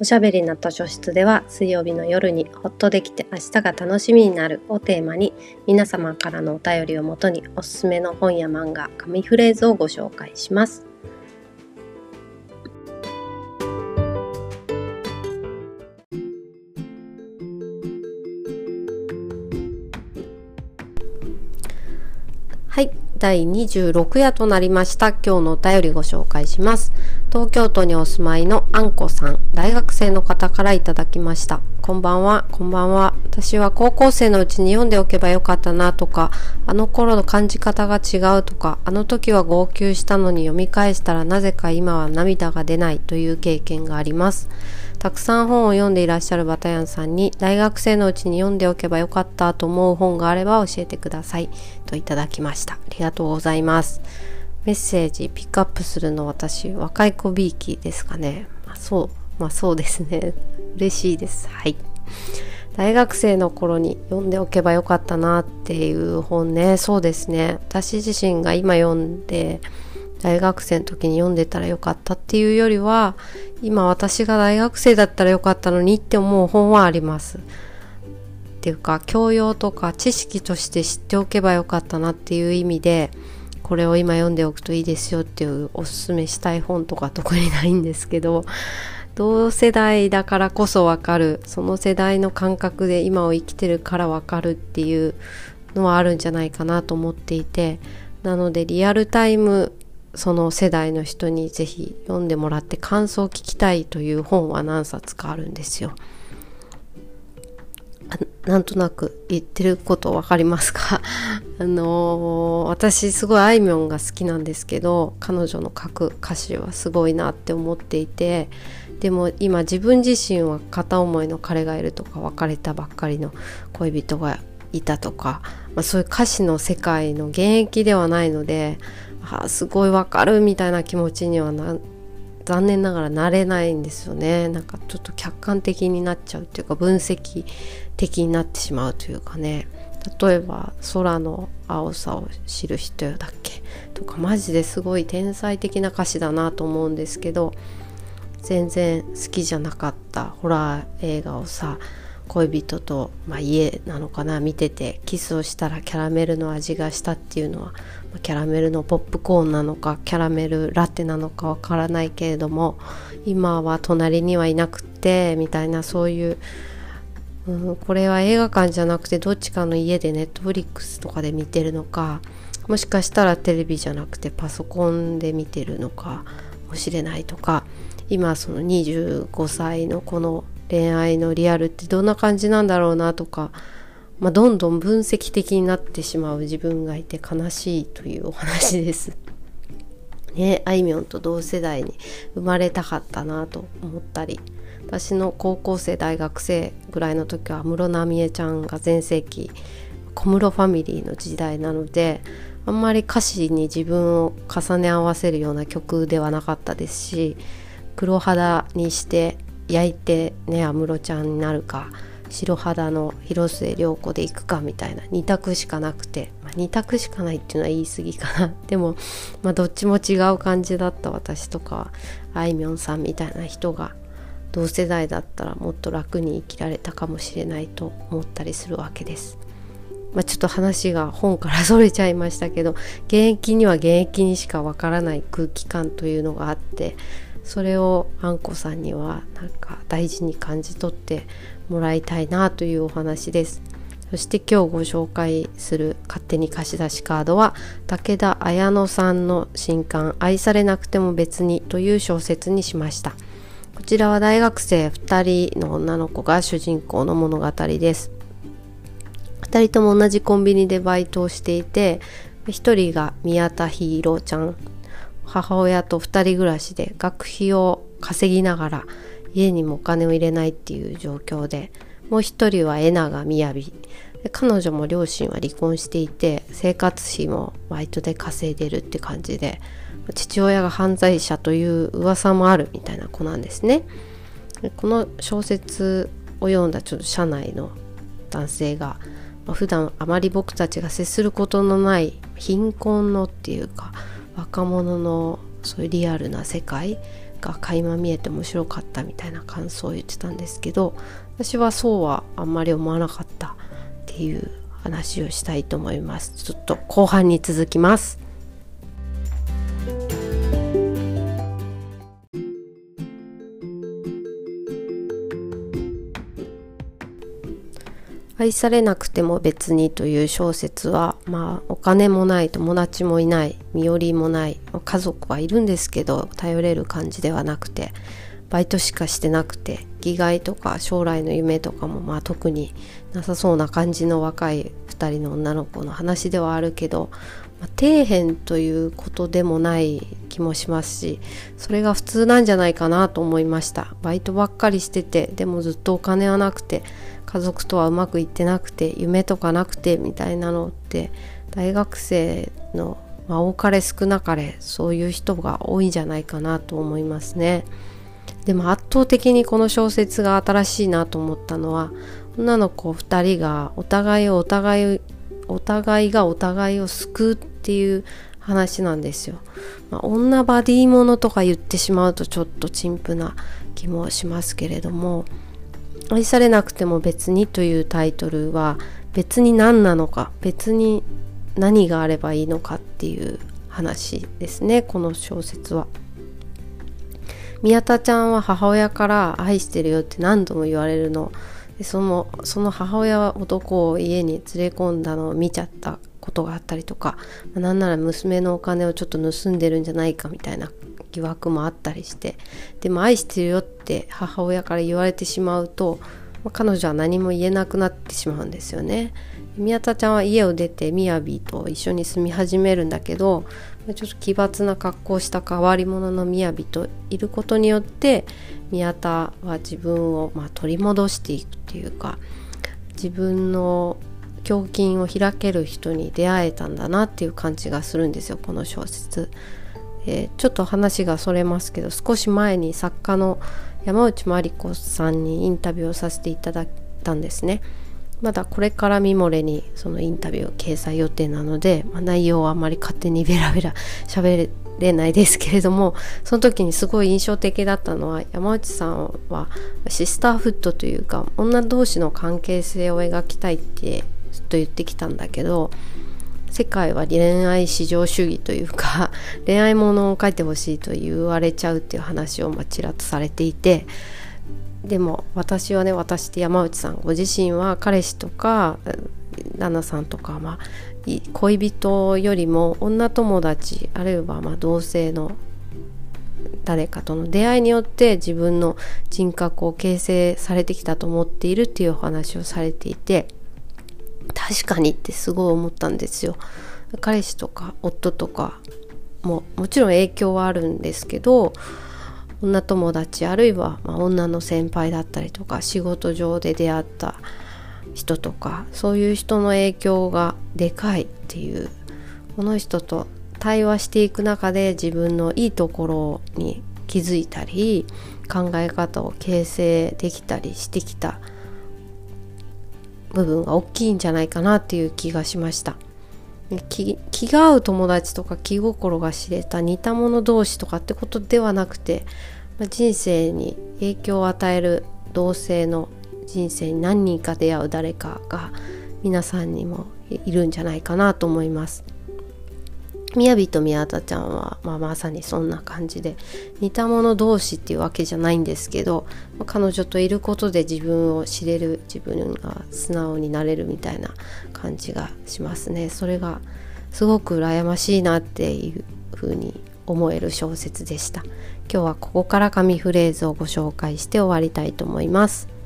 おしゃべりな図書室では水曜日の夜にほっとできて明日が楽しみになるをテーマに皆様からのお便りをもとにおすすめの本や漫画、紙フレーズをご紹介します。第26夜となりました。今日のお便りご紹介します。東京都にお住まいのあんこさん、大学生の方からいただきました。こんばんは、こんばんは。私は高校生のうちに読んでおけばよかったなとか、あの頃の感じ方が違うとか、あの時は号泣したのに読み返したらなぜか今は涙が出ないという経験があります。たくさん本を読んでいらっしゃるバタヤンさんに大学生のうちに読んでおけばよかったと思う本があれば教えてください。といただきました。ありがとうございます。メッセージピックアップするの私若い子びいきですかね、まあ、そうまあそうですね。嬉しいです。はい。大学生の頃に読んでおけばよかったなっていう本ね。そうですね。私自身が今読んで大学生の時に読んでたらよかったっていうよりは今私が大学生だったらよかったのにって思う本はあります。っていうか教養とか知識として知っておけばよかったなっていう意味でこれを今読んでおくといいですよっていうおすすめしたい本とか特にないんですけど同世代だからこそわかるその世代の感覚で今を生きてるからわかるっていうのはあるんじゃないかなと思っていてなのでリアルタイムその世代の人にぜひ読んでもらって感想を聞きたいという本は何冊かあるんですよ。なんとなく言ってること分かりますか？あのー、私すごいあいみょんが好きなんですけど彼女の書く歌詞はすごいなって思っていてでも今自分自身は片思いの彼がいるとか別れたばっかりの恋人がいたとか、まあ、そういう歌詞の世界の現役ではないのであすごいわかるみたいな気持ちにはな残念ながらなれないんですよね。なんかちょっと客観的になっちゃうっていうか分析的になってしまうというかね。例えば「空の青さを知る人よ」だっけ？とかマジですごい天才的な歌詞だなと思うんですけど全然好きじゃなかったホラー映画をさ恋人と、まあ、家なのかな見ててキスをしたらキャラメルの味がしたっていうのは、まあ、キャラメルのポップコーンなのかキャラメルラテなのかわからないけれども今は隣にはいなくてみたいなそういう、うん、これは映画館じゃなくてどっちかの家でネットフリックスとかで見てるのかもしかしたらテレビじゃなくてパソコンで見てるのかもしれないとか今その25歳のこの恋愛のリアルってどんな感じなんだろうなとか、まあ、どんどん分析的になってしまう自分がいて悲しいというお話です。ね、あいみょんと同世代に生まれたかったなと思ったり私の高校生大学生ぐらいの時は安室奈美恵ちゃんが全盛期小室ファミリーの時代なのであんまり歌詞に自分を重ね合わせるような曲ではなかったですし黒肌にして焼いてね安室ちゃんになるか白肌の広末涼子で行くかみたいな2択しかなくて、まあ、2択しかないっていうのは言い過ぎかな でも、まあ、どっちも違う感じだった私とかあいみょんさんみたいな人が同世代だったらもっと楽に生きられたかもしれないと思ったりするわけです。まあ、ちょっと話が本からそれちゃいましたけど現役には現役にしかわからない空気感というのがあってそれをあんこさんにはなんか大事に感じ取ってもらいたいなというお話です。そして今日ご紹介する勝手に貸し出しカードは武田綾乃さんの新刊愛されなくても別にという小説にしました。こちらは大学生2人の女の子が主人公の物語です。2人とも同じコンビニでバイトをしていて1人が宮田ヒーローちゃん。母親と2人暮らしで学費を稼ぎながら家にもお金を入れないっていう状況でもう一人は江永雅で彼女も両親は離婚していて生活費もバイトで稼いでるって感じで父親が犯罪者という噂もあるみたいな子なんですね。でこの小説を読んだちょっと社内の男性が、まあ、普段あまり僕たちが接することのない貧困のっていうか若者のそういうリアルな世界が垣間見えて面白かったみたいな感想を言ってたんですけど私はそうはあんまり思わなかったっていう話をしたいと思います。ちょっと後半に続きます。愛されなくても別にという小説はまあお金もない友達もいない身寄りもない家族はいるんですけど頼れる感じではなくてバイトしかしてなくて生きがいとか将来の夢とかもまあ特になさそうな感じの若い2人の女の子の話ではあるけど、まあ、底辺ということでもない気もしますしそれが普通なんじゃないかなと思いました。バイトばっかりしててでもずっとお金はなくて家族とはうまくいってなくて夢とかなくてみたいなのって大学生の、まあ、多かれ少なかれそういう人が多いんじゃないかなと思いますね。でも圧倒的にこの小説が新しいなと思ったのは女の子2人がお互いをお互いお互いがお互いを救うっていう話なんですよ。まあ、女バディものとか言ってしまうとちょっと陳腐な気もしますけれども愛されなくても別にというタイトルは別に何なのか別に何があればいいのかっていう話ですねこの小説は。宮田ちゃんは母親から愛してるよって何度も言われるのでそのその母親は男を家に連れ込んだのを見ちゃったことがあったりとか、まあ、なんなら娘のお金をちょっと盗んでるんじゃないかみたいな疑惑もあったりしてでも愛してるよって母親から言われてしまうと、まあ、彼女は何も言えなくなってしまうんですよね。宮田ちゃんは家を出てみやびと一緒に住み始めるんだけどちょっと奇抜な格好をした変わり者のみやびといることによって宮田は自分をま取り戻していくっていうか自分の胸筋を開ける人に出会えたんだなっていう感じがするんですよこの小説。えー、ちょっと話がそれますけど少し前に作家の山内真理子さんにインタビューをさせていただいたんですね。まだこれからミモレにそのインタビューを掲載予定なので、まあ、内容はあまり勝手にベラベラ喋れないですけれどもその時にすごい印象的だったのは山内さんはシスターフットというか女同士の関係性を描きたいってずっと言ってきたんだけど世界は恋愛至上主義というか 恋愛ものを書いてほしいと言われちゃうっていう話をまちらっとされていてでも私はね私って山内さんご自身は彼氏とか旦那さんとか、まあ、恋人よりも女友達あるいはま同性の誰かとの出会いによって自分の人格を形成されてきたと思っているっていうお話をされていて確かにってすごい思ったんですよ。彼氏とか夫とかももちろん影響はあるんですけど女友達あるいはま女の先輩だったりとか仕事上で出会った人とかそういう人の影響がでかいっていうこの人と対話していく中で自分のいいところに気づいたり考え方を形成できたりしてきた部分が大きいんじゃないかなっていう気がしました気が合う友達とか気心が知れた似た者同士とかってことではなくて人生に影響を与える同性の人生に何人か出会う誰かが皆さんにもいるんじゃないかなと思います。みやびと宮田ちゃんは、まあ、まさにそんな感じで似た者同士っていうわけじゃないんですけど、まあ、彼女といることで自分を知れる自分が素直になれるみたいな感じがしますね。それがすごく羨ましいなっていうふうに思える小説でした。今日はここから紙フレーズをご紹介して終わりたいと思います。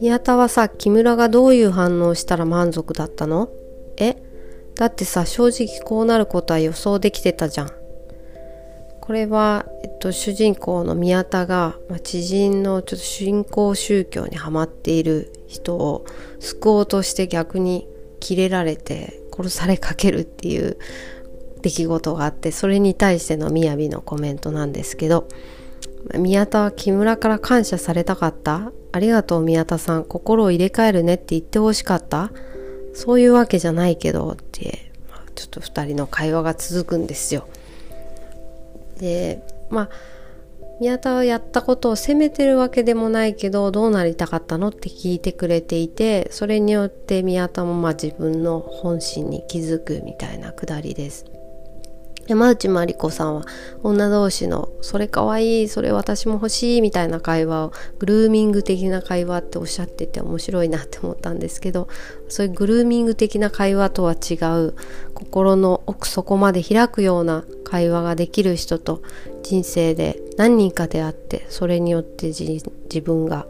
宮田はさ木村がどういう反応したら満足だったの？え？だってさ正直こうなることは予想できてたじゃん。これは、えっと、主人公の宮田が、まあ、知人のちょっと信仰宗教にはまっている人を救おうとして逆にキレられて殺されかけるっていう出来事があってそれに対しての雅のコメントなんですけど。宮田は木村から感謝されたかった？ありがとう宮田さん心を入れ替えるねって言ってほしかった？そういうわけじゃないけどってちょっと2人の会話が続くんですよ。でまあ宮田はやったことを責めてるわけでもないけどどうなりたかったのって聞いてくれていてそれによって宮田もまあ自分の本心に気づくみたいなくだりです。山内まりこさんは女同士の「それかわいいそれ私も欲しい」みたいな会話をグルーミング的な会話っておっしゃってて面白いなって思ったんですけどそういうグルーミング的な会話とは違う心の奥底まで開くような会話ができる人と人生で何人か出会ってそれによって自分が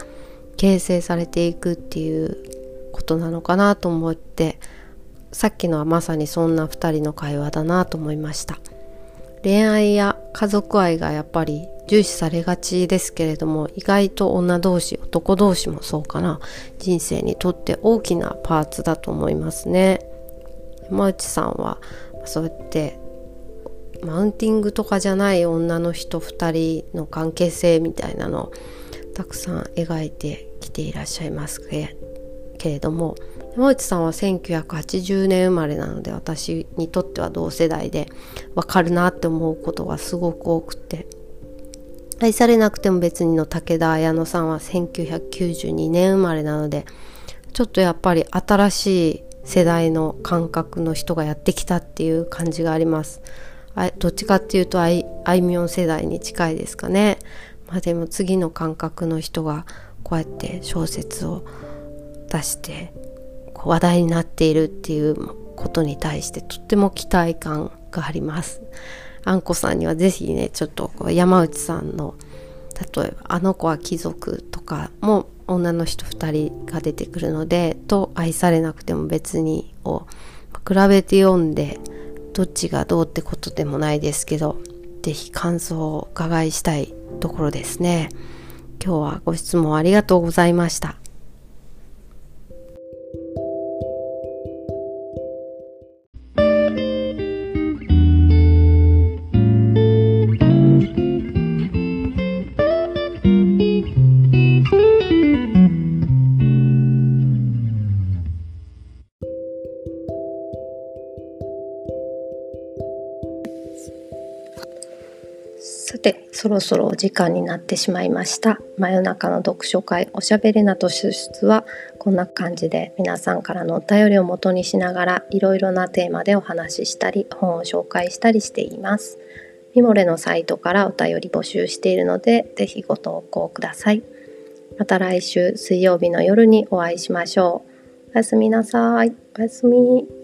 形成されていくっていうことなのかなと思ってさっきのはまさにそんな2人の会話だなと思いました。恋愛や家族愛がやっぱり重視されがちですけれども意外と女同士男同士もそうかな。人生にとって大きなパーツだと思いますね。山内さんはそうやってマウンティングとかじゃない女の人2人の関係性みたいなのをたくさん描いてきていらっしゃいますけれども山内さんは1980年生まれなので私にとっては同世代でわかるなって思うことがすごく多くて。愛されなくても別にの武田綾乃さんは1992年生まれなのでちょっとやっぱり新しい世代の感覚の人がやってきたっていう感じがあります。どっちかっていうとあいみょん世代に近いですかね。まあでも次の感覚の人がこうやって小説を出して話題になっているっていうことに対してとっても期待感があります。あんこさんには是非ねちょっと山内さんの例えば「あの子は貴族」とかも女の人2人が出てくるので「と愛されなくても別に」を比べて読んでどっちがどうってことでもないですけど是非感想をお伺いしたいところですね。今日はご質問ありがとうございました。そろそろお時間になってしまいました。真夜中の読書会おしゃべりなと出出はこんな感じで皆さんからのお便りを元にしながらいろいろなテーマでお話ししたり本を紹介したりしています。ミモレのサイトからお便り募集しているのでぜひご投稿ください。また来週水曜日の夜にお会いしましょう。おやすみなさい。おやすみ。